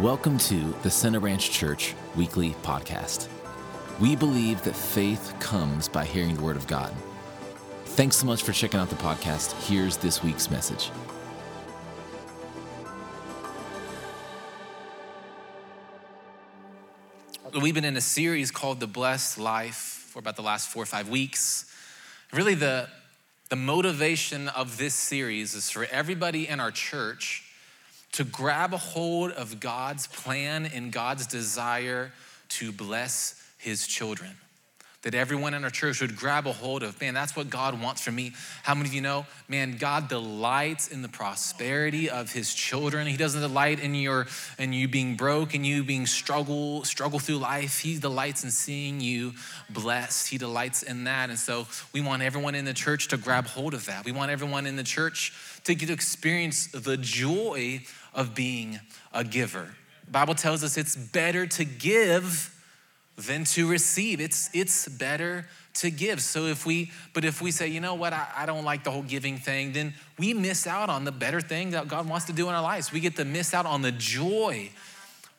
Welcome to the Center Ranch Church Weekly Podcast. We believe that faith comes by hearing the Word of God. Thanks so much for checking out the podcast. Here's this week's message. We've been in a series called The Blessed Life for about the last four or five weeks. Really, the, the motivation of this series is for everybody in our church to grab a hold of God's plan and God's desire to bless his children. That everyone in our church would grab a hold of, man, that's what God wants from me. How many of you know, man, God delights in the prosperity of his children. He doesn't delight in your in you being broke and you being struggle, struggle through life. He delights in seeing you blessed. He delights in that. And so we want everyone in the church to grab hold of that. We want everyone in the church to get to experience the joy of being a giver. The Bible tells us it's better to give than to receive. It's, it's better to give. So if we, but if we say, you know what, I, I don't like the whole giving thing, then we miss out on the better thing that God wants to do in our lives. We get to miss out on the joy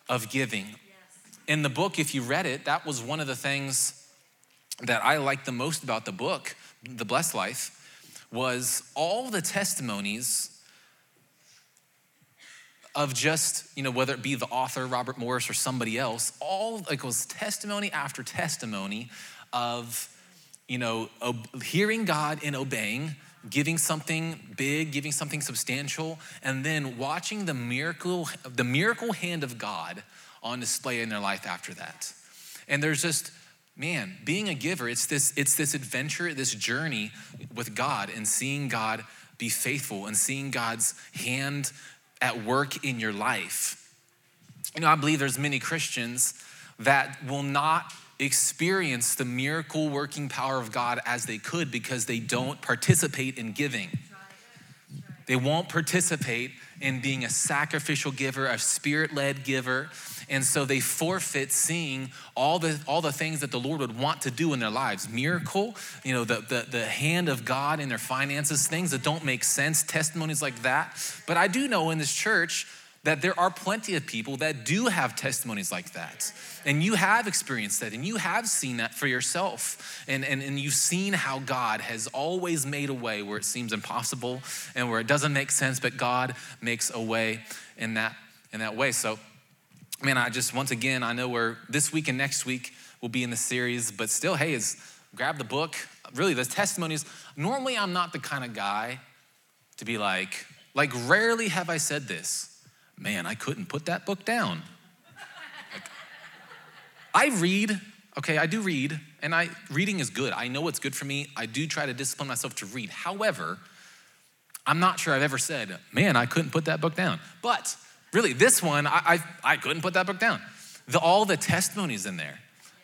of giving. In the book, if you read it, that was one of the things that I liked the most about the book, The Blessed Life, was all the testimonies of just, you know, whether it be the author, Robert Morris, or somebody else, all like was testimony after testimony of, you know, ob- hearing God and obeying, giving something big, giving something substantial, and then watching the miracle, the miracle hand of God on display in their life after that. And there's just, man, being a giver, it's this, it's this adventure, this journey with God and seeing God be faithful and seeing God's hand at work in your life. You know, I believe there's many Christians that will not experience the miracle working power of God as they could because they don't participate in giving. They won't participate in being a sacrificial giver, a spirit led giver. And so they forfeit seeing all the, all the things that the Lord would want to do in their lives. Miracle, you know, the, the, the hand of God in their finances, things that don't make sense, testimonies like that. But I do know in this church that there are plenty of people that do have testimonies like that. And you have experienced that, and you have seen that for yourself. And, and, and you've seen how God has always made a way where it seems impossible and where it doesn't make sense, but God makes a way in that, in that way. So, man, I just, once again, I know we're this week and next week we'll be in the series, but still, hey, is grab the book. Really, the testimonies. Normally, I'm not the kind of guy to be like, like, rarely have I said this man, I couldn't put that book down. Like, I read, okay, I do read, and I reading is good. I know what's good for me. I do try to discipline myself to read. However, I'm not sure I've ever said, man, I couldn't put that book down. But really, this one, I, I, I couldn't put that book down. The, all the testimonies in there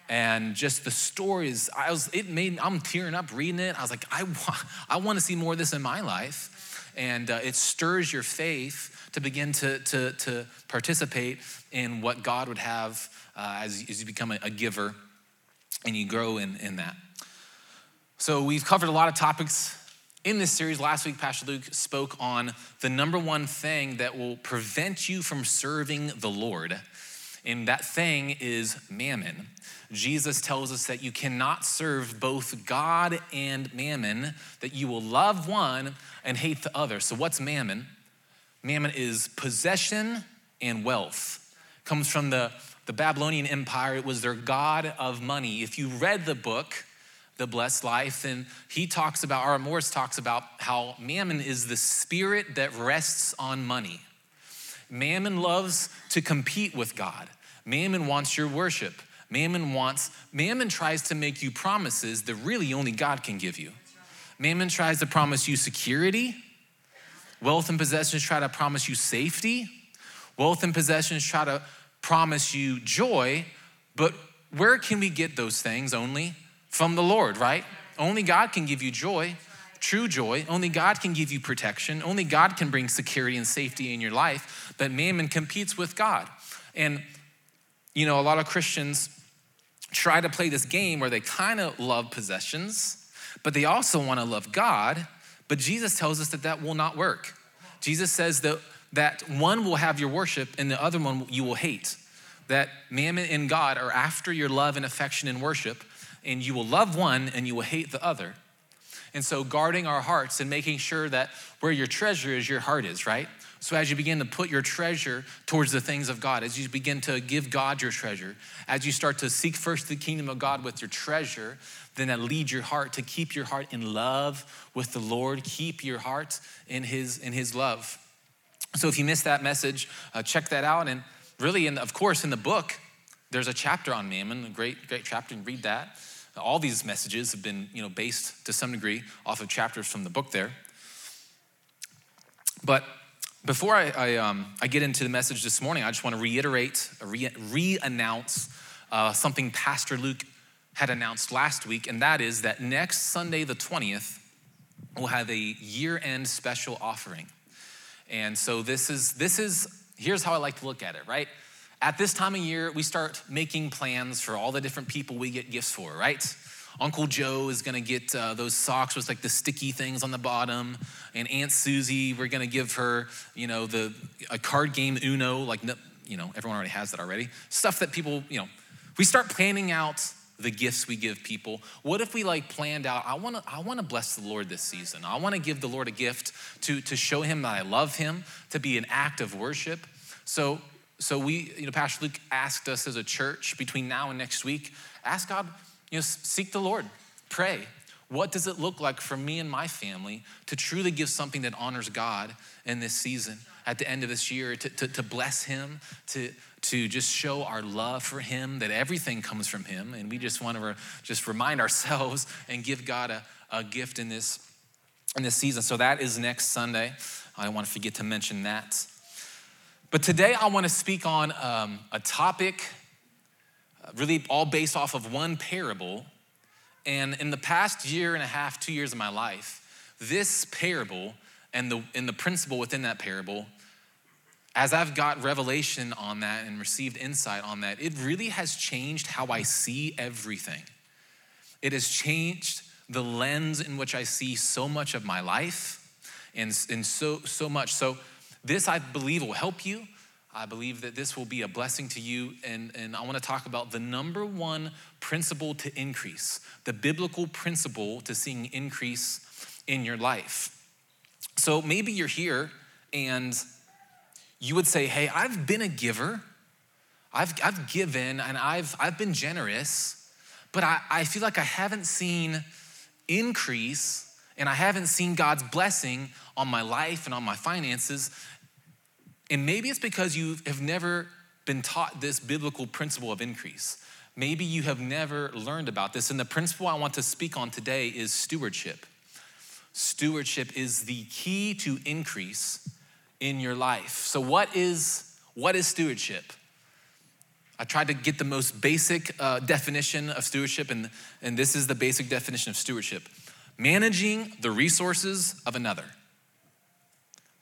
and just the stories, I was, it made, I'm tearing up reading it. I was like, I, wa- I want to see more of this in my life. And uh, it stirs your faith to begin to, to, to participate in what God would have uh, as, as you become a, a giver and you grow in, in that. So we've covered a lot of topics in this series. Last week, Pastor Luke spoke on the number one thing that will prevent you from serving the Lord. And that thing is mammon. Jesus tells us that you cannot serve both God and mammon, that you will love one and hate the other. So, what's mammon? Mammon is possession and wealth. Comes from the, the Babylonian Empire. It was their god of money. If you read the book, The Blessed Life, then he talks about, R. Morris talks about how mammon is the spirit that rests on money. Mammon loves to compete with God. Mammon wants your worship. Mammon wants, Mammon tries to make you promises that really only God can give you. Mammon tries to promise you security. Wealth and possessions try to promise you safety. Wealth and possessions try to promise you joy. But where can we get those things? Only from the Lord, right? Only God can give you joy, true joy. Only God can give you protection. Only God can bring security and safety in your life. But mammon competes with God. And, you know, a lot of Christians try to play this game where they kind of love possessions, but they also want to love God. But Jesus tells us that that will not work. Jesus says that that one will have your worship and the other one you will hate. That mammon and God are after your love and affection and worship, and you will love one and you will hate the other. And so, guarding our hearts and making sure that where your treasure is, your heart is, right? So, as you begin to put your treasure towards the things of God, as you begin to give God your treasure, as you start to seek first the kingdom of God with your treasure, then that leads your heart to keep your heart in love with the Lord, keep your heart in His, in his love. So, if you missed that message, uh, check that out. And really, in, of course, in the book, there's a chapter on mammon, a great, great chapter, and read that. All these messages have been, you know, based to some degree off of chapters from the book there. But before I, I, um, I get into the message this morning, I just want to reiterate, re announce uh, something Pastor Luke had announced last week, and that is that next Sunday, the 20th, we'll have a year end special offering. And so this is, this is, here's how I like to look at it, right? At this time of year, we start making plans for all the different people we get gifts for, right? Uncle Joe is gonna get uh, those socks with like the sticky things on the bottom, and Aunt Susie, we're gonna give her, you know, the a card game Uno, like you know, everyone already has that already. Stuff that people, you know, we start planning out the gifts we give people. What if we like planned out, I wanna, I wanna bless the Lord this season. I wanna give the Lord a gift to, to show him that I love him, to be an act of worship. So so we, you know, Pastor Luke asked us as a church between now and next week, ask God, you know, seek the Lord, pray. What does it look like for me and my family to truly give something that honors God in this season, at the end of this year, to, to, to bless Him, to, to just show our love for Him, that everything comes from Him. And we just want to re- just remind ourselves and give God a, a gift in this, in this season. So that is next Sunday. I don't want to forget to mention that. But today I want to speak on um, a topic uh, really all based off of one parable. And in the past year and a half, two years of my life, this parable and the, and the principle within that parable, as I've got revelation on that and received insight on that, it really has changed how I see everything. It has changed the lens in which I see so much of my life and, and so, so much. So, this, I believe, will help you. I believe that this will be a blessing to you. And, and I want to talk about the number one principle to increase, the biblical principle to seeing increase in your life. So maybe you're here and you would say, Hey, I've been a giver, I've, I've given, and I've, I've been generous, but I, I feel like I haven't seen increase and I haven't seen God's blessing on my life and on my finances. And maybe it's because you have never been taught this biblical principle of increase. Maybe you have never learned about this. And the principle I want to speak on today is stewardship. Stewardship is the key to increase in your life. So, what is, what is stewardship? I tried to get the most basic uh, definition of stewardship, and, and this is the basic definition of stewardship managing the resources of another.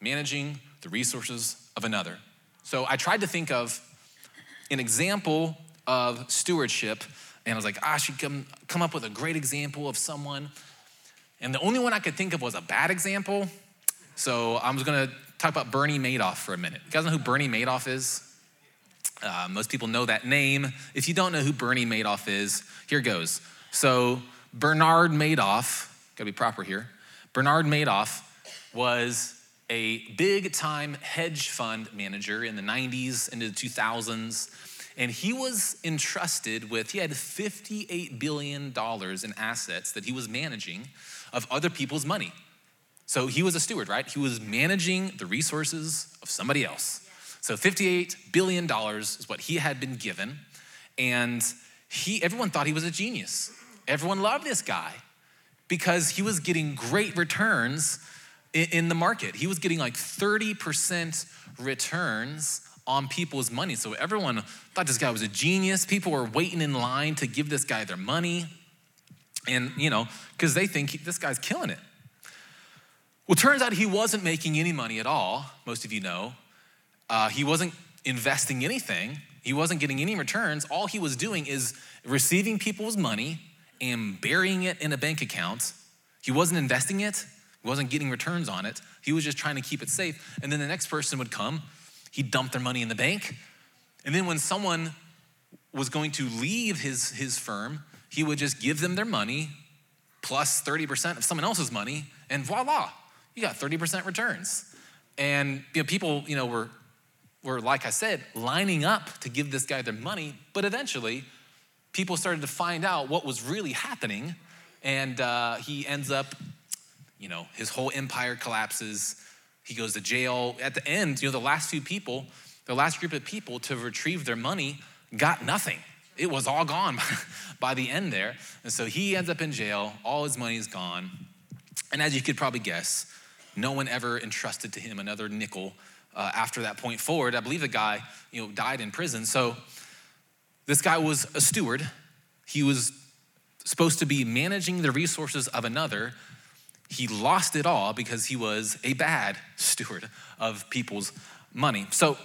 Managing the resources of another. So I tried to think of an example of stewardship, and I was like, ah, I should come, come up with a great example of someone. And the only one I could think of was a bad example. So I'm just gonna talk about Bernie Madoff for a minute. You guys know who Bernie Madoff is? Uh, most people know that name. If you don't know who Bernie Madoff is, here goes. So Bernard Madoff, gotta be proper here. Bernard Madoff was a big time hedge fund manager in the 90s into the 2000s. And he was entrusted with, he had $58 billion in assets that he was managing of other people's money. So he was a steward, right? He was managing the resources of somebody else. So $58 billion is what he had been given. And he, everyone thought he was a genius. Everyone loved this guy because he was getting great returns in the market. He was getting like 30% returns on people's money. So everyone thought this guy was a genius. People were waiting in line to give this guy their money. And, you know, because they think this guy's killing it. Well, turns out he wasn't making any money at all, most of you know. Uh, he wasn't investing anything, he wasn't getting any returns. All he was doing is receiving people's money and burying it in a bank account. He wasn't investing it, he wasn't getting returns on it. He was just trying to keep it safe. And then the next person would come, he'd dump their money in the bank. And then when someone was going to leave his, his firm, he would just give them their money plus 30% of someone else's money, and voila, you got 30% returns. And you know, people, you know, were, were, like I said, lining up to give this guy their money, but eventually people started to find out what was really happening, and uh, he ends up, you know, his whole empire collapses. He goes to jail. At the end, you know, the last few people, the last group of people to retrieve their money got nothing. It was all gone by the end there. And so he ends up in jail, all his money is gone. And as you could probably guess, no one ever entrusted to him another nickel uh, after that point forward. I believe the guy, you know, died in prison. So this guy was a steward. He was supposed to be managing the resources of another. He lost it all because he was a bad steward of people's money. So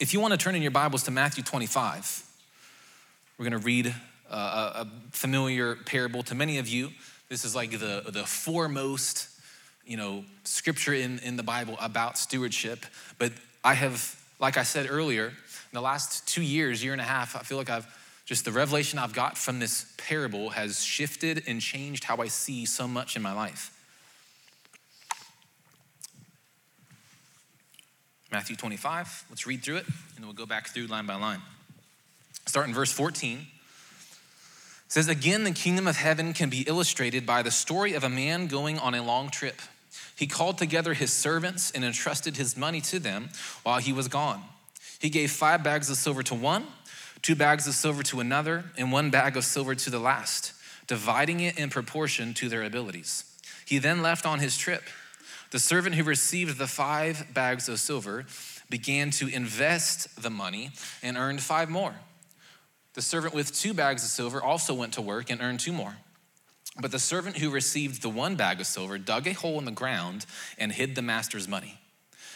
if you want to turn in your Bibles to Matthew 25, we're going to read a, a familiar parable to many of you. This is like the, the foremost, you know, scripture in, in the Bible about stewardship. But I have, like I said earlier, in the last two years, year and a half, I feel like I've just the revelation I've got from this parable has shifted and changed how I see so much in my life. Matthew 25. Let's read through it, and then we'll go back through line by line. Start in verse 14. It says, Again, the kingdom of heaven can be illustrated by the story of a man going on a long trip. He called together his servants and entrusted his money to them while he was gone. He gave five bags of silver to one, two bags of silver to another, and one bag of silver to the last, dividing it in proportion to their abilities. He then left on his trip. The servant who received the five bags of silver began to invest the money and earned five more. The servant with two bags of silver also went to work and earned two more. But the servant who received the one bag of silver dug a hole in the ground and hid the master's money.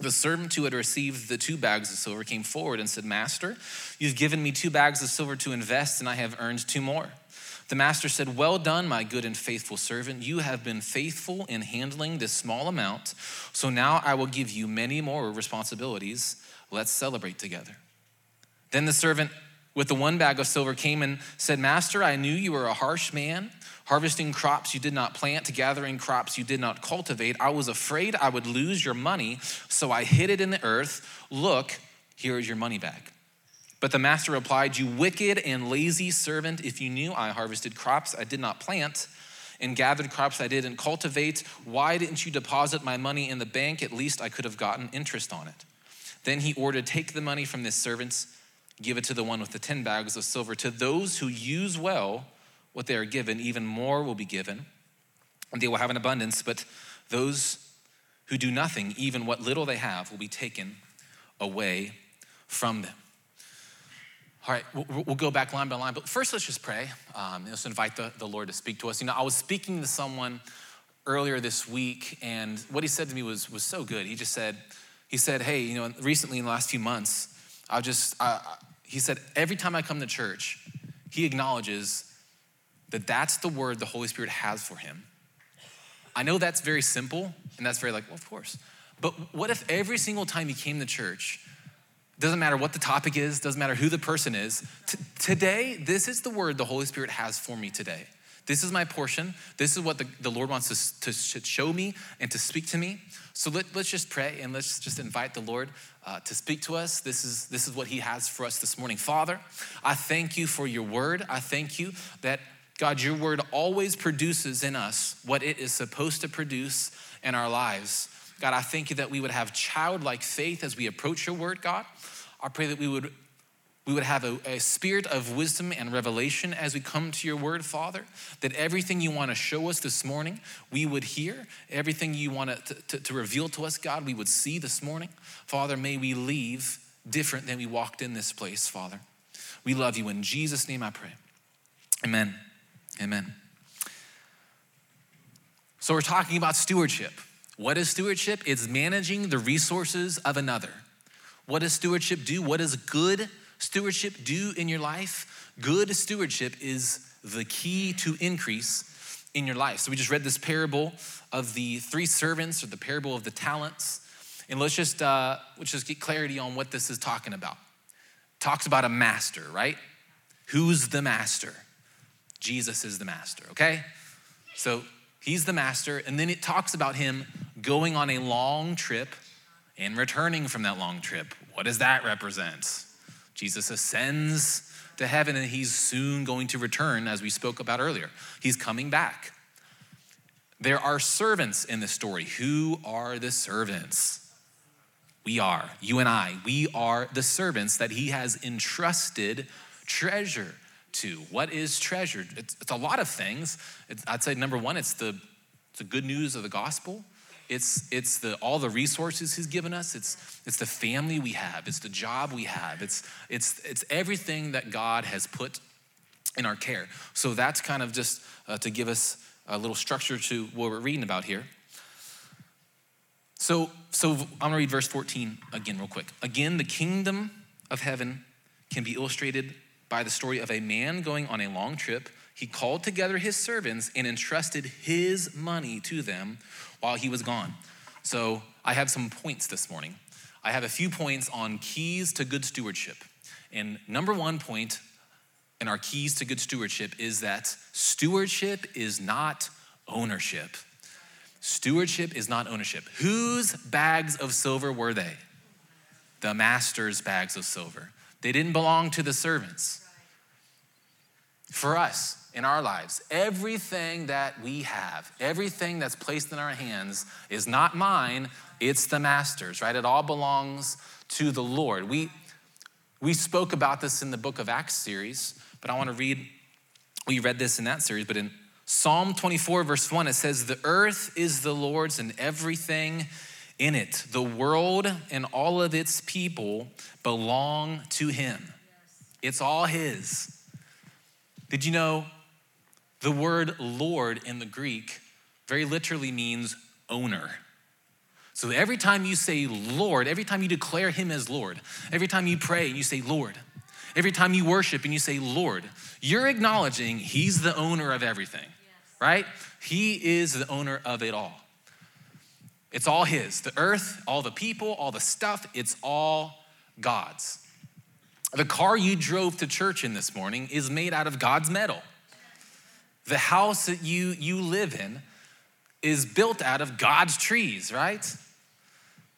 The servant who had received the two bags of silver came forward and said, Master, you've given me two bags of silver to invest, and I have earned two more. The master said, Well done, my good and faithful servant. You have been faithful in handling this small amount, so now I will give you many more responsibilities. Let's celebrate together. Then the servant with the one bag of silver came and said, Master, I knew you were a harsh man, harvesting crops you did not plant, gathering crops you did not cultivate. I was afraid I would lose your money, so I hid it in the earth. Look, here is your money bag. But the master replied, You wicked and lazy servant, if you knew I harvested crops I did not plant and gathered crops I didn't cultivate, why didn't you deposit my money in the bank? At least I could have gotten interest on it. Then he ordered, Take the money from this servant, give it to the one with the 10 bags of silver. To those who use well what they are given, even more will be given, and they will have an abundance. But those who do nothing, even what little they have, will be taken away from them. All right, we'll go back line by line, but first let's just pray. Um, let's invite the, the Lord to speak to us. You know, I was speaking to someone earlier this week, and what he said to me was, was so good. He just said, he said, hey, you know, recently in the last few months, I just, I, he said, every time I come to church, he acknowledges that that's the word the Holy Spirit has for him. I know that's very simple, and that's very like, well, of course. But what if every single time he came to church, doesn't matter what the topic is, doesn't matter who the person is. T- today, this is the word the Holy Spirit has for me today. This is my portion. This is what the, the Lord wants to, to show me and to speak to me. So let, us just pray and let's just invite the Lord uh, to speak to us. This is, this is what He has for us this morning. Father, I thank you for your word. I thank you that, God, your word always produces in us what it is supposed to produce in our lives. God, I thank you that we would have childlike faith as we approach your word, God. I pray that we would we would have a, a, spirit of wisdom and revelation as we come to your word, Father. That everything you want to show us this morning, we would hear. Everything you want to, to, to reveal to us, God, we would see this morning. Father, may we leave different than we walked in this place, Father. We love you. In Jesus' name I pray. Amen. Amen. So we're talking about stewardship. What is stewardship? It's managing the resources of another. What does stewardship do? What does good stewardship do in your life? Good stewardship is the key to increase in your life. So we just read this parable of the three servants or the parable of the talents. And let's just uh, let's just get clarity on what this is talking about. Talks about a master, right? Who's the master? Jesus is the master, okay? So he's the master, and then it talks about him going on a long trip and returning from that long trip. What does that represent? Jesus ascends to heaven and he's soon going to return, as we spoke about earlier. He's coming back. There are servants in this story. Who are the servants? We are, you and I, we are the servants that he has entrusted treasure to. What is treasured? It's, it's a lot of things. It's, I'd say number one, it's the, it's the good news of the gospel. It's, it's the, all the resources he's given us. It's, it's the family we have. It's the job we have. It's, it's, it's everything that God has put in our care. So that's kind of just uh, to give us a little structure to what we're reading about here. So, so I'm gonna read verse 14 again, real quick. Again, the kingdom of heaven can be illustrated by the story of a man going on a long trip. He called together his servants and entrusted his money to them while he was gone. So I have some points this morning. I have a few points on keys to good stewardship. And number one point in our keys to good stewardship is that stewardship is not ownership. Stewardship is not ownership. Whose bags of silver were they? The master's bags of silver. They didn't belong to the servants. For us, in our lives, everything that we have, everything that's placed in our hands is not mine, it's the master's, right? It all belongs to the Lord. We, we spoke about this in the book of Acts series, but I want to read, we read this in that series, but in Psalm 24, verse 1, it says, The earth is the Lord's and everything in it. The world and all of its people belong to Him. It's all His. Did you know the word Lord in the Greek very literally means owner? So every time you say Lord, every time you declare Him as Lord, every time you pray and you say Lord, every time you worship and you say Lord, you're acknowledging He's the owner of everything, right? He is the owner of it all. It's all His. The earth, all the people, all the stuff, it's all God's. The car you drove to church in this morning is made out of God's metal. The house that you, you live in is built out of God's trees, right?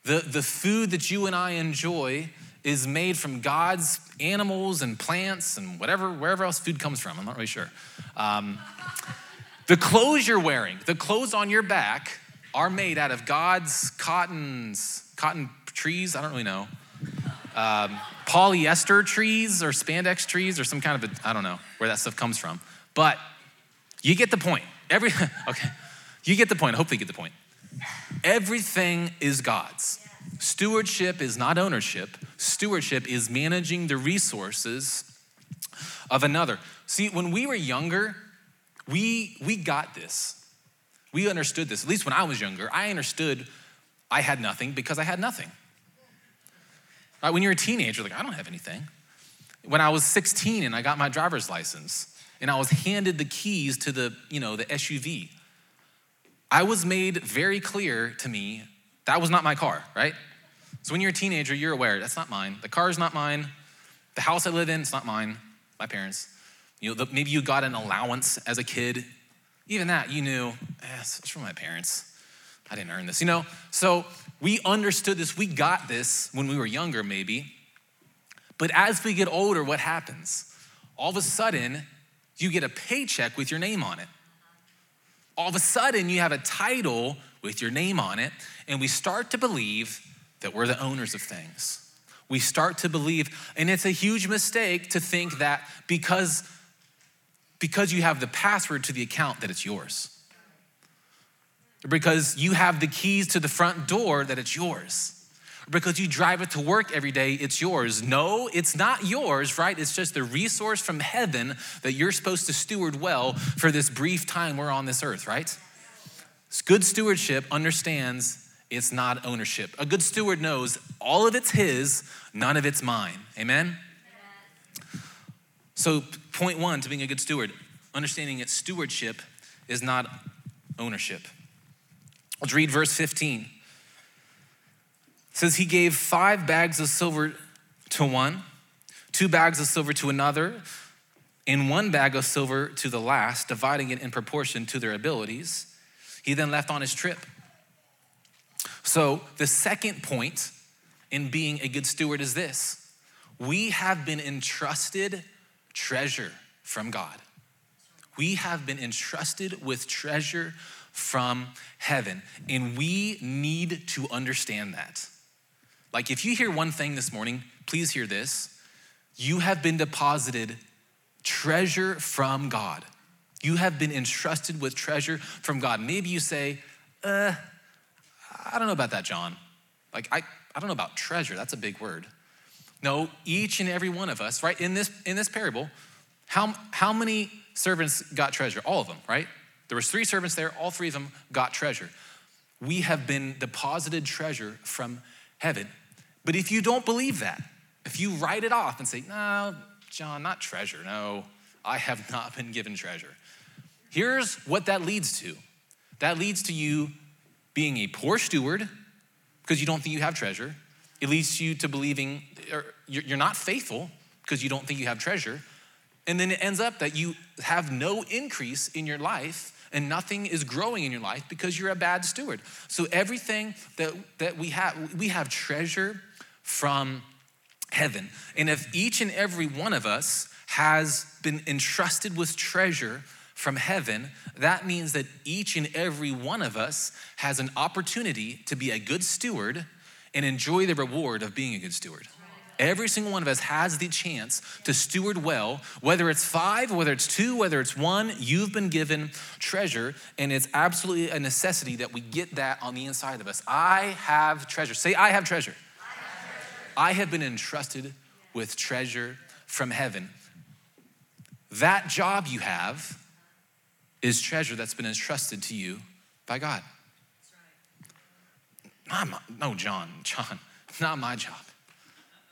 The, the food that you and I enjoy is made from God's animals and plants and whatever, wherever else food comes from. I'm not really sure. Um, the clothes you're wearing, the clothes on your back, are made out of God's cottons, cotton trees. I don't really know. Um, polyester trees or spandex trees or some kind of I don't know where that stuff comes from. But you get the point. Every okay, you get the point. Hopefully, you get the point. Everything is God's. Stewardship is not ownership. Stewardship is managing the resources of another. See, when we were younger, we, we got this. We understood this. At least when I was younger, I understood I had nothing because I had nothing. Right? When you're a teenager, like, I don't have anything. When I was 16 and I got my driver's license and I was handed the keys to the, you know, the SUV, I was made very clear to me that was not my car, right? So when you're a teenager, you're aware that's not mine. The car is not mine. The house I live in, it's not mine. My parents. You know, the, maybe you got an allowance as a kid. Even that, you knew, eh, it's from my parents. I didn't earn this, you know? So we understood this. We got this when we were younger, maybe. But as we get older, what happens? All of a sudden, you get a paycheck with your name on it. All of a sudden, you have a title with your name on it, and we start to believe that we're the owners of things. we start to believe, and it's a huge mistake to think that because, because you have the password to the account that it's yours. Because you have the keys to the front door that it's yours. Because you drive it to work every day, it's yours. No, it's not yours, right? It's just a resource from heaven that you're supposed to steward well for this brief time we're on this earth, right? Good stewardship understands it's not ownership. A good steward knows all of it's his, none of it's mine. Amen? So, point one to being a good steward, understanding that stewardship is not ownership. Let's read verse 15. It says, He gave five bags of silver to one, two bags of silver to another, and one bag of silver to the last, dividing it in proportion to their abilities. He then left on his trip. So, the second point in being a good steward is this we have been entrusted treasure from God. We have been entrusted with treasure from heaven, and we need to understand that. Like, if you hear one thing this morning, please hear this. You have been deposited treasure from God. You have been entrusted with treasure from God. Maybe you say, uh, I don't know about that, John. Like, I, I don't know about treasure. That's a big word. No, each and every one of us, right? In this, in this parable, how, how many servants got treasure? All of them, right? There was three servants there, all three of them got treasure. We have been deposited treasure from heaven. But if you don't believe that, if you write it off and say, no, John, not treasure, no, I have not been given treasure. Here's what that leads to that leads to you being a poor steward because you don't think you have treasure. It leads you to believing you're not faithful because you don't think you have treasure. And then it ends up that you have no increase in your life and nothing is growing in your life because you're a bad steward. So everything that, that we have, we have treasure from heaven. And if each and every one of us has been entrusted with treasure from heaven, that means that each and every one of us has an opportunity to be a good steward and enjoy the reward of being a good steward. Every single one of us has the chance to steward well, whether it's five, whether it's two, whether it's one, you've been given treasure, and it's absolutely a necessity that we get that on the inside of us. I have treasure. Say, I have treasure. I have, treasure. I have been entrusted with treasure from heaven. That job you have is treasure that's been entrusted to you by God. Not my, no, John, John, not my job.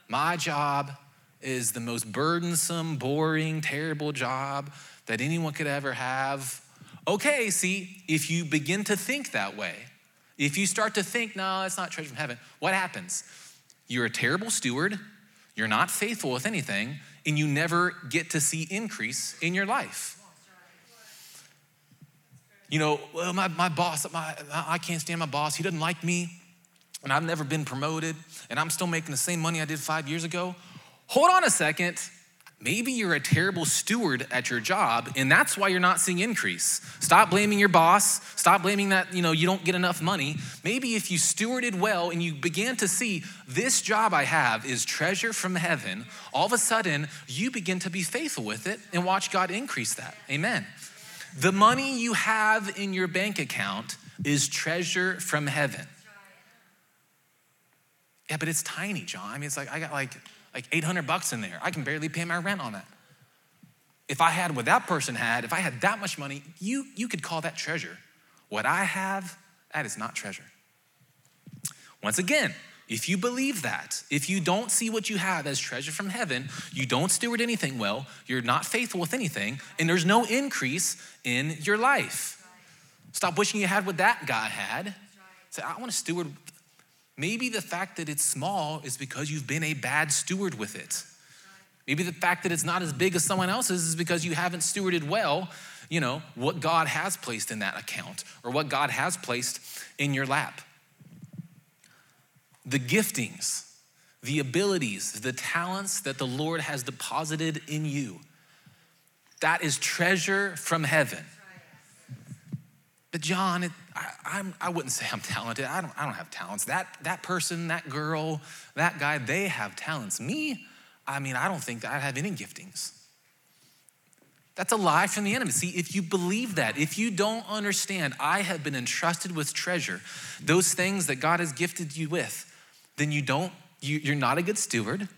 My job is the most burdensome, boring, terrible job that anyone could ever have. Okay, see, if you begin to think that way, if you start to think, no, it's not treasure from heaven, what happens? You're a terrible steward, you're not faithful with anything, and you never get to see increase in your life you know, well, my, my boss, my, I can't stand my boss. He doesn't like me, and I've never been promoted, and I'm still making the same money I did five years ago. Hold on a second. Maybe you're a terrible steward at your job, and that's why you're not seeing increase. Stop blaming your boss. Stop blaming that you know you don't get enough money. Maybe if you stewarded well and you began to see this job I have is treasure from heaven, all of a sudden you begin to be faithful with it and watch God increase that. Amen. The money you have in your bank account is treasure from heaven. Yeah, but it's tiny, John. I mean, it's like I got like like 800 bucks in there. I can barely pay my rent on that. If I had what that person had, if I had that much money, you you could call that treasure. What I have, that is not treasure. Once again, if you believe that, if you don't see what you have as treasure from heaven, you don't steward anything well, you're not faithful with anything, and there's no increase in your life. Stop wishing you had what that guy had. Say, I want to steward. Maybe the fact that it's small is because you've been a bad steward with it. Maybe the fact that it's not as big as someone else's is because you haven't stewarded well, you know, what God has placed in that account or what God has placed in your lap the giftings, the abilities, the talents that the Lord has deposited in you. That is treasure from heaven. But John, it, I, I'm, I wouldn't say I'm talented. I don't, I don't have talents. That, that person, that girl, that guy, they have talents. Me, I mean, I don't think I have any giftings. That's a lie from the enemy. See, if you believe that, if you don't understand, I have been entrusted with treasure, those things that God has gifted you with, then you don't, you, you're not a good steward,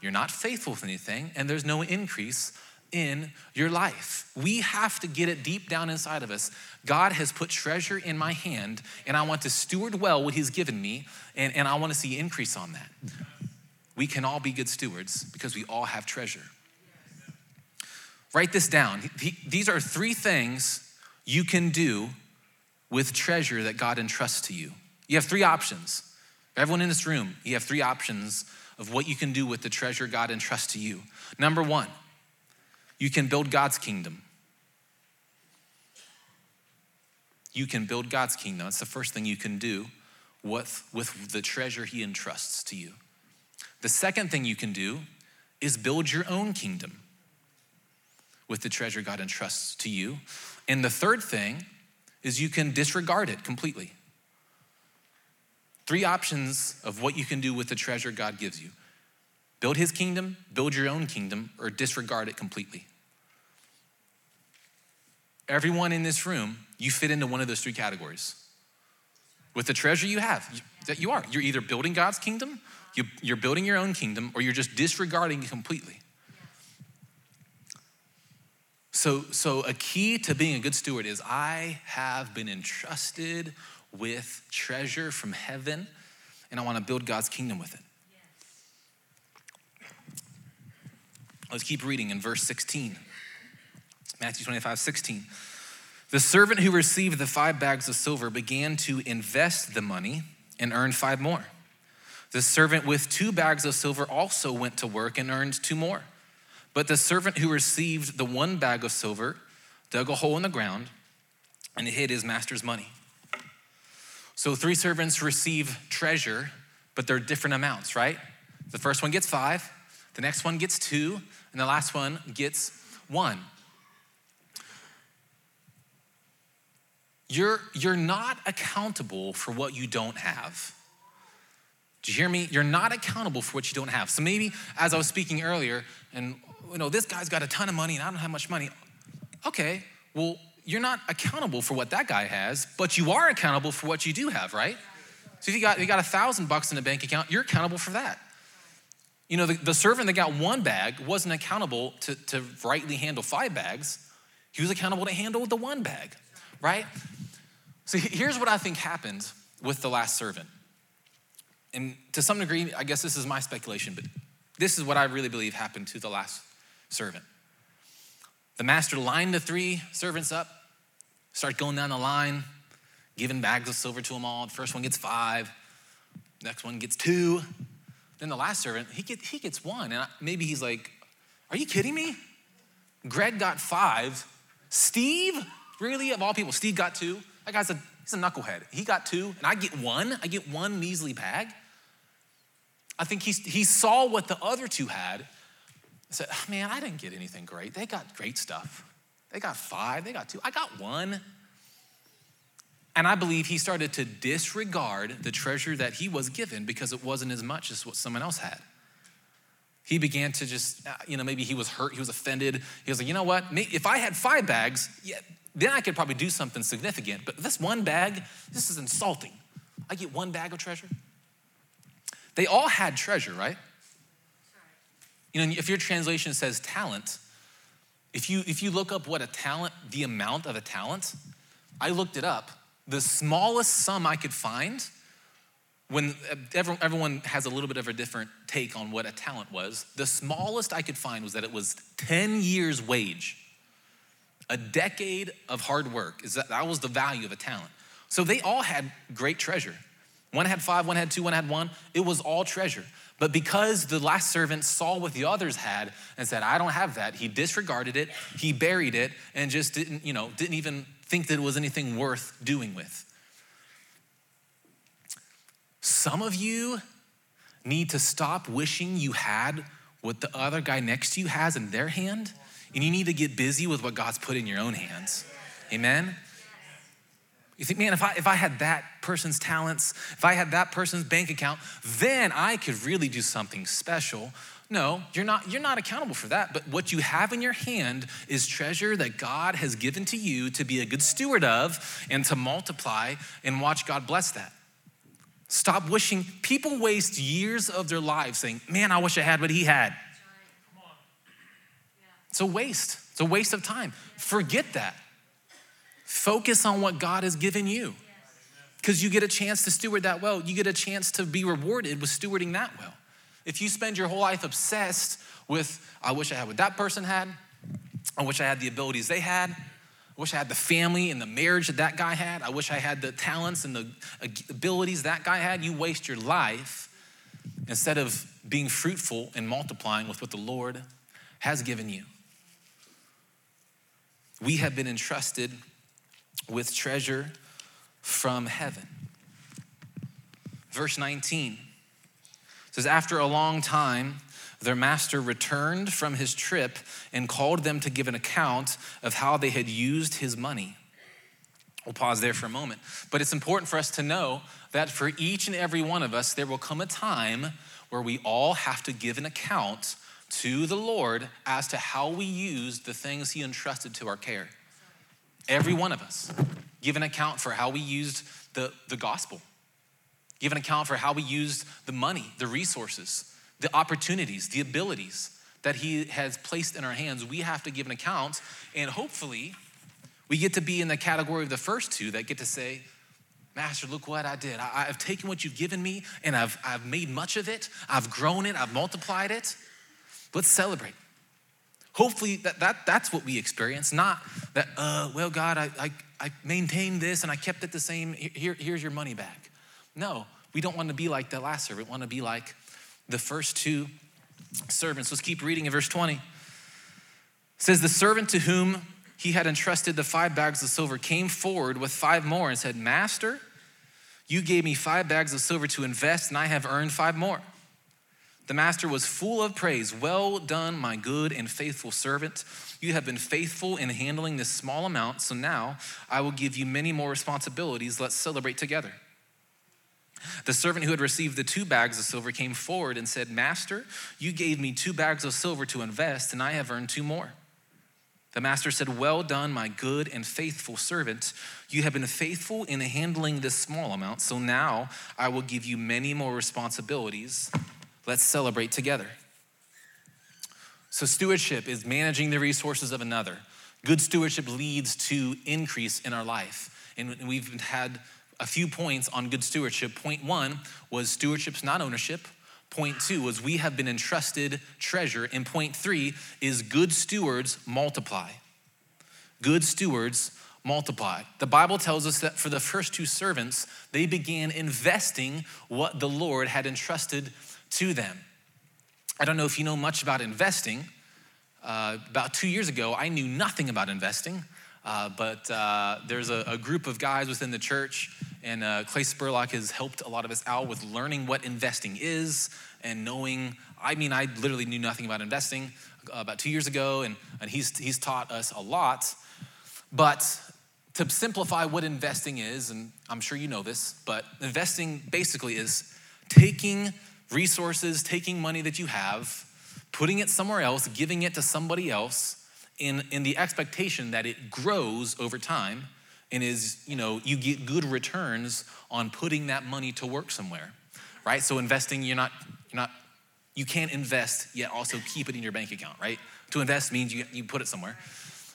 you're not faithful with anything, and there's no increase in your life. We have to get it deep down inside of us. God has put treasure in my hand, and I want to steward well what He's given me, and, and I want to see increase on that. We can all be good stewards because we all have treasure. Write this down. These are three things you can do with treasure that God entrusts to you. You have three options. Everyone in this room, you have three options of what you can do with the treasure God entrusts to you. Number one, you can build God's kingdom. You can build God's kingdom. That's the first thing you can do with, with the treasure He entrusts to you. The second thing you can do is build your own kingdom with the treasure God entrusts to you. And the third thing is you can disregard it completely. Three options of what you can do with the treasure God gives you build his kingdom, build your own kingdom, or disregard it completely. Everyone in this room, you fit into one of those three categories. With the treasure you have, that you are. You're either building God's kingdom, you're building your own kingdom, or you're just disregarding it completely. So, so a key to being a good steward is I have been entrusted with treasure from heaven, and I want to build God's kingdom with it. Let's keep reading in verse 16. Matthew 25, 16. The servant who received the five bags of silver began to invest the money and earned five more. The servant with two bags of silver also went to work and earned two more. But the servant who received the one bag of silver dug a hole in the ground and hid his master's money. So three servants receive treasure, but they're different amounts, right? The first one gets five, the next one gets two, and the last one gets one. You're, you're not accountable for what you don't have. Do you hear me? You're not accountable for what you don't have. So maybe as I was speaking earlier, and you know, this guy's got a ton of money and I don't have much money. Okay, well, you're not accountable for what that guy has, but you are accountable for what you do have, right? So if you got you got a thousand bucks in a bank account, you're accountable for that. You know, the, the servant that got one bag wasn't accountable to, to rightly handle five bags. He was accountable to handle the one bag, right? So here's what I think happened with the last servant. And to some degree, I guess this is my speculation, but this is what I really believe happened to the last servant. The master lined the three servants up, started going down the line, giving bags of silver to them all. The first one gets five, next one gets two. Then the last servant, he, get, he gets one. And maybe he's like, Are you kidding me? Greg got five. Steve, really, of all people, Steve got two. That guy's a, he's a knucklehead. He got two, and I get one. I get one measly bag. I think he, he saw what the other two had said, oh, Man, I didn't get anything great. They got great stuff. They got five, they got two. I got one. And I believe he started to disregard the treasure that he was given because it wasn't as much as what someone else had. He began to just, uh, you know, maybe he was hurt, he was offended. He was like, you know what? If I had five bags, yeah, then I could probably do something significant. But this one bag, this is insulting. I get one bag of treasure. They all had treasure, right? You know, if your translation says talent, if you if you look up what a talent, the amount of a talent, I looked it up. The smallest sum I could find, when uh, everyone has a little bit of a different take on what a talent was, the smallest I could find was that it was 10 years' wage. A decade of hard work is that that was the value of a talent. So they all had great treasure. One had five, one had two, one had one. It was all treasure. But because the last servant saw what the others had and said, I don't have that, he disregarded it, he buried it, and just didn't, you know, didn't even think that it was anything worth doing with. Some of you need to stop wishing you had what the other guy next to you has in their hand, and you need to get busy with what God's put in your own hands. Amen? You think, man, if I, if I had that person's talents, if I had that person's bank account, then I could really do something special. No, you're not, you're not accountable for that. But what you have in your hand is treasure that God has given to you to be a good steward of and to multiply and watch God bless that. Stop wishing. People waste years of their lives saying, man, I wish I had what he had. It's a waste. It's a waste of time. Forget that. Focus on what God has given you. Because you get a chance to steward that well. You get a chance to be rewarded with stewarding that well. If you spend your whole life obsessed with, I wish I had what that person had, I wish I had the abilities they had, I wish I had the family and the marriage that that guy had, I wish I had the talents and the abilities that guy had, you waste your life instead of being fruitful and multiplying with what the Lord has given you. We have been entrusted with treasure from heaven. Verse 19 says, After a long time, their master returned from his trip and called them to give an account of how they had used his money. We'll pause there for a moment. But it's important for us to know that for each and every one of us, there will come a time where we all have to give an account to the Lord as to how we used the things he entrusted to our care. Every one of us give an account for how we used the, the gospel give an account for how we used the money, the resources, the opportunities, the abilities that He has placed in our hands. We have to give an account, and hopefully, we get to be in the category of the first two that get to say, Master, look what I did. I, have taken what you've given me and I've, I've made much of it. I've grown it. I've multiplied it. Let's celebrate. Hopefully, that, that, that's what we experience, not that, uh, well, God, I, I, I maintained this and I kept it the same. Here, here's your money back. No, we don't want to be like the last servant. We want to be like the first two servants. Let's keep reading in verse 20. It says, The servant to whom he had entrusted the five bags of silver came forward with five more and said, Master, you gave me five bags of silver to invest, and I have earned five more. The master was full of praise. Well done, my good and faithful servant. You have been faithful in handling this small amount, so now I will give you many more responsibilities. Let's celebrate together. The servant who had received the two bags of silver came forward and said, Master, you gave me two bags of silver to invest, and I have earned two more. The master said, Well done, my good and faithful servant. You have been faithful in handling this small amount, so now I will give you many more responsibilities. Let's celebrate together. So, stewardship is managing the resources of another. Good stewardship leads to increase in our life. And we've had a few points on good stewardship. Point one was stewardship's not ownership. Point two was we have been entrusted treasure. And point three is good stewards multiply. Good stewards multiply. The Bible tells us that for the first two servants, they began investing what the Lord had entrusted to them. I don't know if you know much about investing. Uh, about two years ago, I knew nothing about investing. Uh, but uh, there's a, a, group of guys within the church, and uh, Clay Spurlock has helped a lot of us out with learning what investing is and knowing. I mean, I literally knew nothing about investing uh, about two years ago, and, and he's, he's taught us a lot. But to simplify what investing is, and I'm sure you know this, but investing basically is taking resources, taking money that you have, putting it somewhere else, giving it to somebody else in, in the expectation that it grows over time and is, you know, you get good returns on putting that money to work somewhere, right? So investing, you're not, you're not, you can't invest yet also keep it in your bank account, right? To invest means you, you put it somewhere.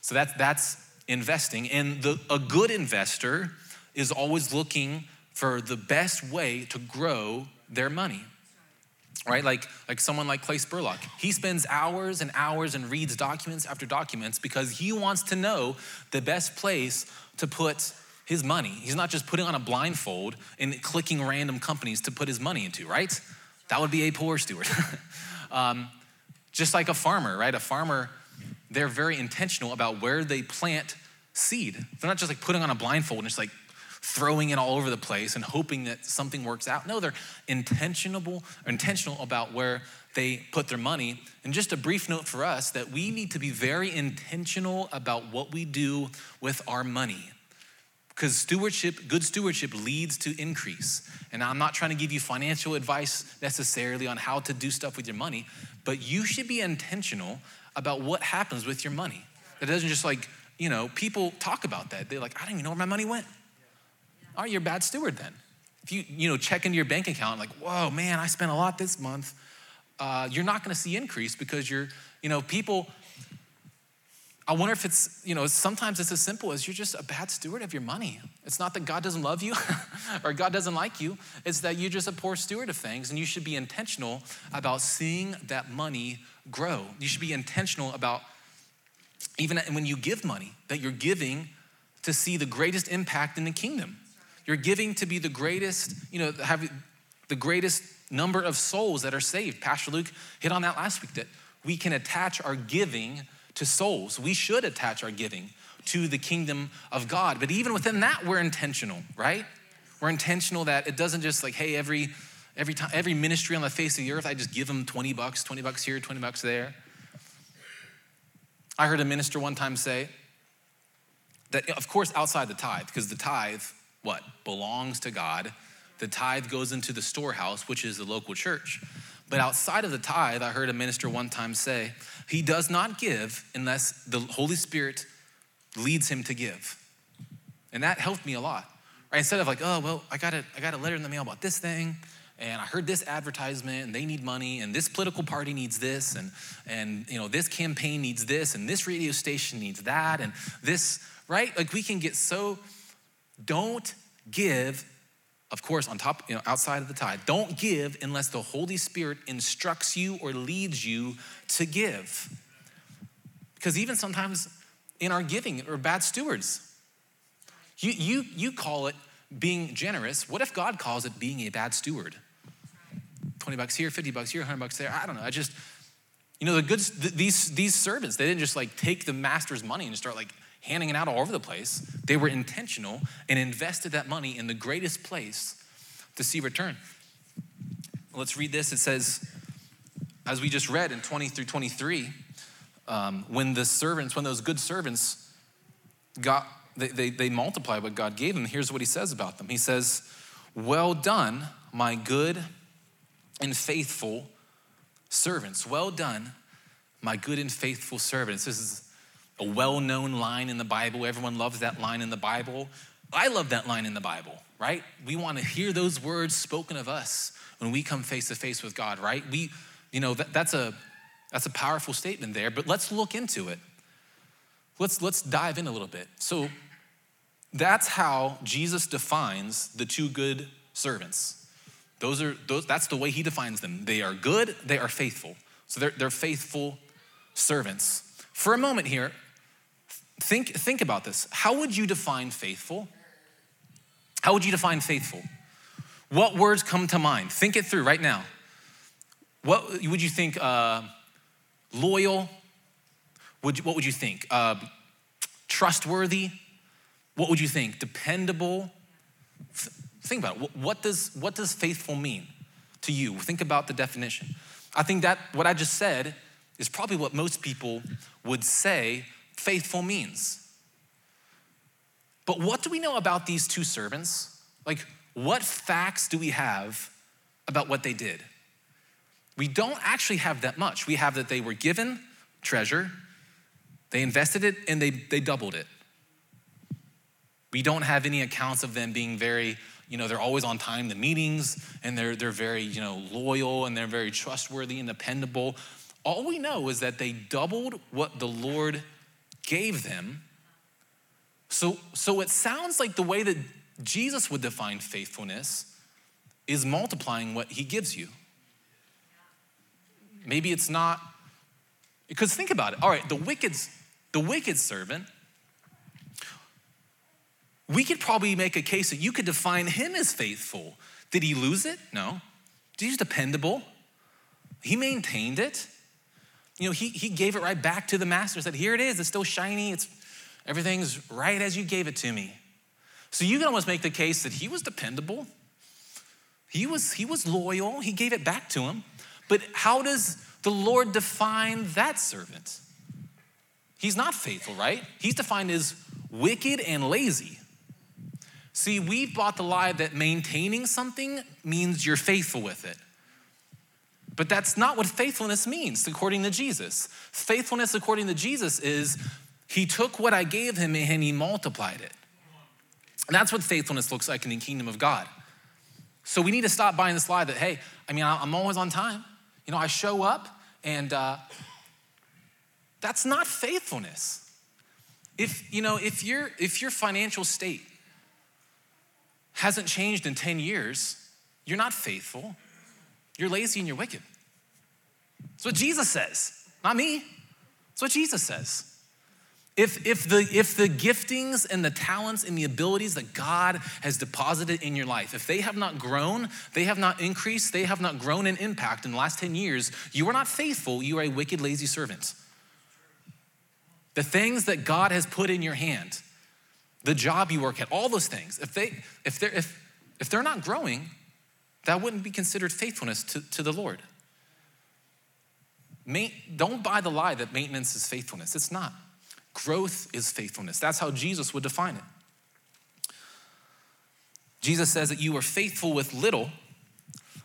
So that's, that's investing. And the, a good investor is always looking for the best way to grow their money right? Like, like someone like Clay Spurlock. He spends hours and hours and reads documents after documents because he wants to know the best place to put his money. He's not just putting on a blindfold and clicking random companies to put his money into, right? That would be a poor steward. um, just like a farmer, right? A farmer, they're very intentional about where they plant seed. They're not just like putting on a blindfold and just like throwing it all over the place and hoping that something works out. No, they're intentional, intentional about where they put their money. And just a brief note for us that we need to be very intentional about what we do with our money. because stewardship, good stewardship leads to increase. And I'm not trying to give you financial advice necessarily on how to do stuff with your money, but you should be intentional about what happens with your money. It doesn't just like, you know, people talk about that. They're like, I don't even know where my money went. Right, you're a bad steward then. If you, you know, check into your bank account, like, whoa, man, I spent a lot this month. Uh, you're not going to see increase because you're, you know, people I wonder if it's, you know, sometimes it's as simple as you're just a bad steward of your money. It's not that God doesn't love you or God doesn't like you, it's that you're just a poor steward of things and you should be intentional about seeing that money grow. You should be intentional about, even when you give money, that you're giving to see the greatest impact in the kingdom. You're giving to be the greatest, you know, have the greatest number of souls that are saved. Pastor Luke hit on that last week that we can attach our giving to souls. We should attach our giving to the kingdom of God. But even within that, we're intentional, right? We're intentional that it doesn't just like, hey, every every time every ministry on the face of the earth, I just give them 20 bucks, 20 bucks here, 20 bucks there. I heard a minister one time say that, of course, outside the tithe, because the tithe, what, belongs to God. The tithe goes into the storehouse, which is the local church. But outside of the tithe, I heard a minister one time say, he does not give unless the Holy Spirit leads him to give. And that helped me a lot. Right? Instead of like, oh, well, I got, a, I got a letter in the mail about this thing, and I heard this advertisement, and they need money, and this political party needs this, and, and you know, this campaign needs this, and this radio station needs that, and this, right? Like we can get so, don't give of course, on top, you know, outside of the tithe. Don't give unless the Holy Spirit instructs you or leads you to give. Because even sometimes in our giving, we're bad stewards. You, you, you call it being generous. What if God calls it being a bad steward? 20 bucks here, 50 bucks here, 100 bucks there. I don't know. I just, you know, the good, these, these servants, they didn't just like take the master's money and start like handing it out all over the place. They were intentional and invested that money in the greatest place to see return. Let's read this. It says, as we just read in 20 through 23, um, when the servants, when those good servants got, they, they, they multiplied what God gave them, here's what he says about them. He says, Well done, my good and faithful servants. Well done, my good and faithful servants. This is a well known line in the Bible. Everyone loves that line in the Bible. I love that line in the Bible, right? We want to hear those words spoken of us when we come face to face with God, right? We, you know, that, that's a that's a powerful statement there, but let's look into it. Let's let's dive in a little bit. So that's how Jesus defines the two good servants. Those are those that's the way he defines them. They are good, they are faithful. So they're, they're faithful servants. For a moment here, Think, think about this. How would you define faithful? How would you define faithful? What words come to mind? Think it through right now. What would you think? Uh, loyal? Would you, what would you think? Uh, trustworthy? What would you think? Dependable? Think about it. What does, what does faithful mean to you? Think about the definition. I think that what I just said is probably what most people would say faithful means. But what do we know about these two servants? Like, what facts do we have about what they did? We don't actually have that much. We have that they were given treasure, they invested it, and they, they doubled it. We don't have any accounts of them being very, you know, they're always on time to meetings and they're, they're very, you know, loyal and they're very trustworthy and dependable. All we know is that they doubled what the Lord gave them. So, so it sounds like the way that Jesus would define faithfulness is multiplying what he gives you. Maybe it's not, because think about it. All right, the wicked, the wicked servant, we could probably make a case that you could define him as faithful. Did he lose it? No. He's dependable. He maintained it you know, he, he gave it right back to the master, said, Here it is, it's still shiny, it's everything's right as you gave it to me. So you can almost make the case that he was dependable. He was, he was loyal, he gave it back to him. But how does the Lord define that servant? He's not faithful, right? He's defined as wicked and lazy. See, we've bought the lie that maintaining something means you're faithful with it. But that's not what faithfulness means, according to Jesus. Faithfulness, according to Jesus, is he took what I gave him and he multiplied it. And that's what faithfulness looks like in the kingdom of God. So we need to stop buying this lie that, hey, I mean, I'm always on time. You know, I show up and uh, that's not faithfulness. If, you know, if, your if your financial state hasn't changed in 10 years, you're not faithful. You're lazy and you're wicked. That's what Jesus says, not me. That's what Jesus says. If, if, the, if the giftings and the talents and the abilities that God has deposited in your life, if they have not grown, they have not increased, they have not grown in impact in the last 10 years, you are not faithful, you are a wicked, lazy servant. The things that God has put in your hand, the job you work at, all those things, if, they, if, they're, if, if they're not growing, that wouldn't be considered faithfulness to, to the Lord. don't buy the lie that maintenance is faithfulness. It's not. Growth is faithfulness. That's how Jesus would define it. Jesus says that you were faithful with little.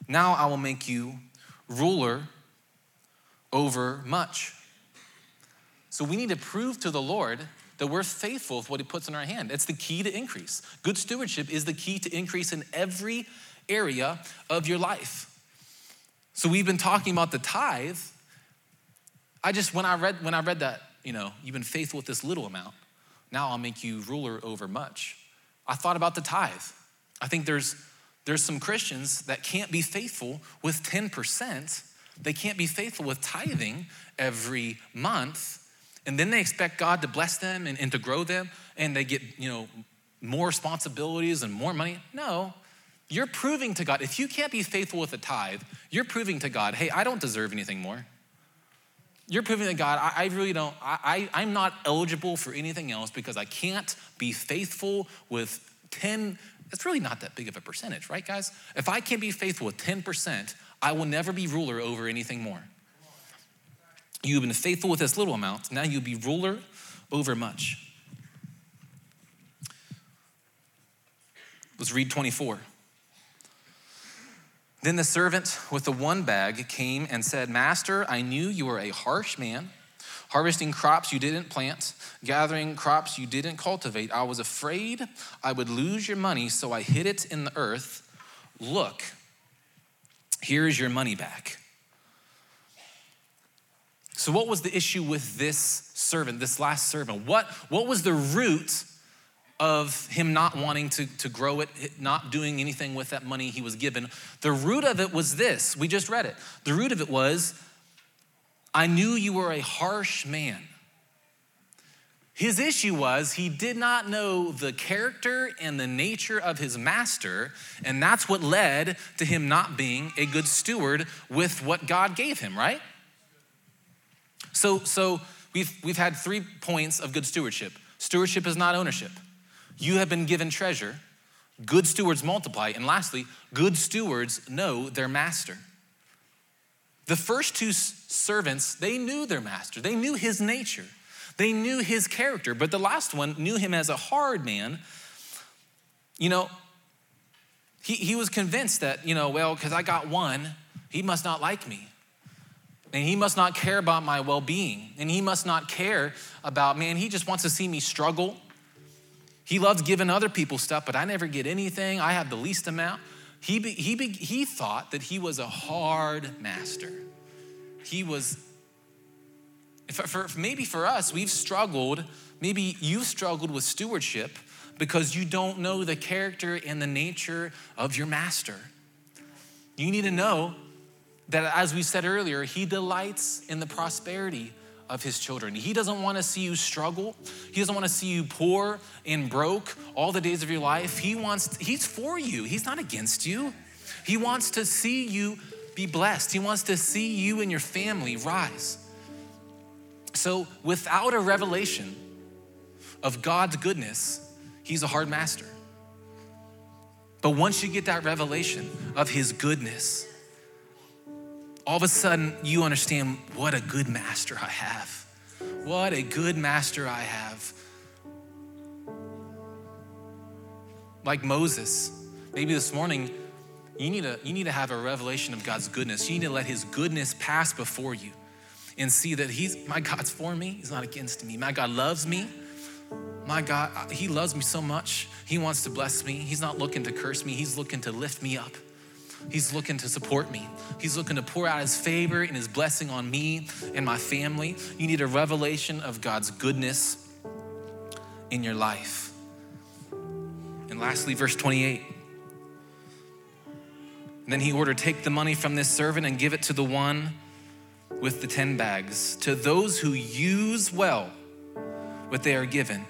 Now I will make you ruler over much. So we need to prove to the Lord that we're faithful with what He puts in our hand. It's the key to increase. Good stewardship is the key to increase in every area of your life. So we've been talking about the tithe. I just when I read when I read that you know, you've been faithful with this little amount. Now I'll make you ruler over much. I thought about the tithe. I think there's there's some Christians that can't be faithful with 10%. They can't be faithful with tithing every month. And then they expect God to bless them and, and to grow them, and they get, you know, more responsibilities and more money. No, you're proving to God, if you can't be faithful with a tithe, you're proving to God, hey, I don't deserve anything more. You're proving to God, I, I really don't, I, I, I'm not eligible for anything else because I can't be faithful with 10, it's really not that big of a percentage, right, guys? If I can't be faithful with 10%, I will never be ruler over anything more. You've been faithful with this little amount, now you'll be ruler over much. Let's read 24. Then the servant with the one bag came and said, Master, I knew you were a harsh man, harvesting crops you didn't plant, gathering crops you didn't cultivate. I was afraid I would lose your money, so I hid it in the earth. Look, here's your money back. So, what was the issue with this servant, this last servant? What, what was the root of him not wanting to, to grow it, not doing anything with that money he was given. The root of it was this. We just read it. The root of it was, I knew you were a harsh man. His issue was he did not know the character and the nature of his master, and that's what led to him not being a good steward with what God gave him, right? So, so we've, we've had three points of good stewardship. Stewardship is not ownership. You have been given treasure. Good stewards multiply. And lastly, good stewards know their master. The first two servants, they knew their master, they knew his nature, they knew his character, but the last one knew him as a hard man. You know, he, he was convinced that, you know, well, because I got one, he must not like me. And he must not care about my well being. And he must not care about, man, he just wants to see me struggle. He loves giving other people stuff, but I never get anything. I have the least amount. He, be, he, be, he thought that he was a hard master. He was, for, for, maybe for us, we've struggled, maybe you've struggled with stewardship because you don't know the character and the nature of your master. You need to know that, as we said earlier, he delights in the prosperity of his children. He doesn't want to see you struggle. He doesn't want to see you poor and broke all the days of your life. He wants he's for you. He's not against you. He wants to see you be blessed. He wants to see you and your family rise. So, without a revelation of God's goodness, he's a hard master. But once you get that revelation of his goodness, all of a sudden you understand what a good master I have. What a good master I have. like Moses, maybe this morning, you need, to, you need to have a revelation of God's goodness. You need to let His goodness pass before you and see that He's, my God's for me, He's not against me. My God loves me. My God, He loves me so much. He wants to bless me. He's not looking to curse me, He's looking to lift me up. He's looking to support me. He's looking to pour out His favor and His blessing on me and my family. You need a revelation of God's goodness in your life. And lastly, verse 28. then he ordered, Take the money from this servant and give it to the one with the 10 bags. To those who use well what they are given,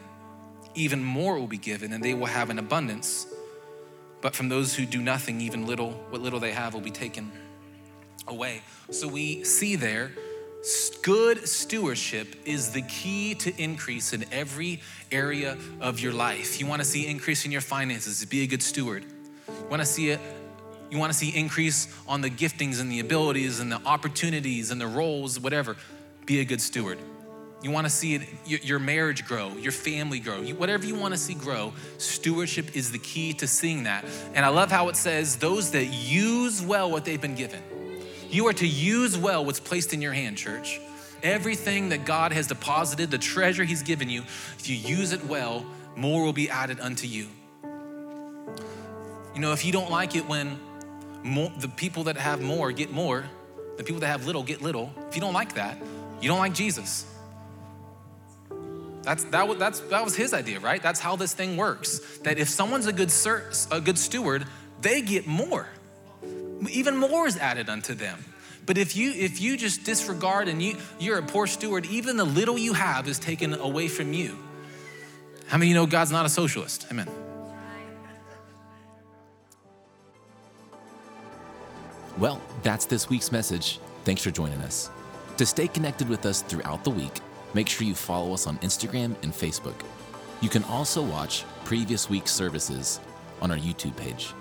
even more will be given, and they will have an abundance. But from those who do nothing, even little, what little they have will be taken away. So we see there, good stewardship is the key to increase in every area of your life. You want to see increase in your finances, be a good steward. You want to see it you want to see increase on the giftings and the abilities and the opportunities and the roles, whatever, be a good steward. You want to see it, your marriage grow, your family grow, whatever you want to see grow, stewardship is the key to seeing that. And I love how it says, those that use well what they've been given. You are to use well what's placed in your hand, church. Everything that God has deposited, the treasure He's given you, if you use it well, more will be added unto you. You know, if you don't like it when more, the people that have more get more, the people that have little get little, if you don't like that, you don't like Jesus. That's, that, that's, that was his idea, right? That's how this thing works. That if someone's a good, a good steward, they get more. Even more is added unto them. But if you if you just disregard and you you're a poor steward, even the little you have is taken away from you. How many of you know God's not a socialist? Amen. Well, that's this week's message. Thanks for joining us. To stay connected with us throughout the week, make sure you follow us on Instagram and Facebook. You can also watch previous week's services on our YouTube page.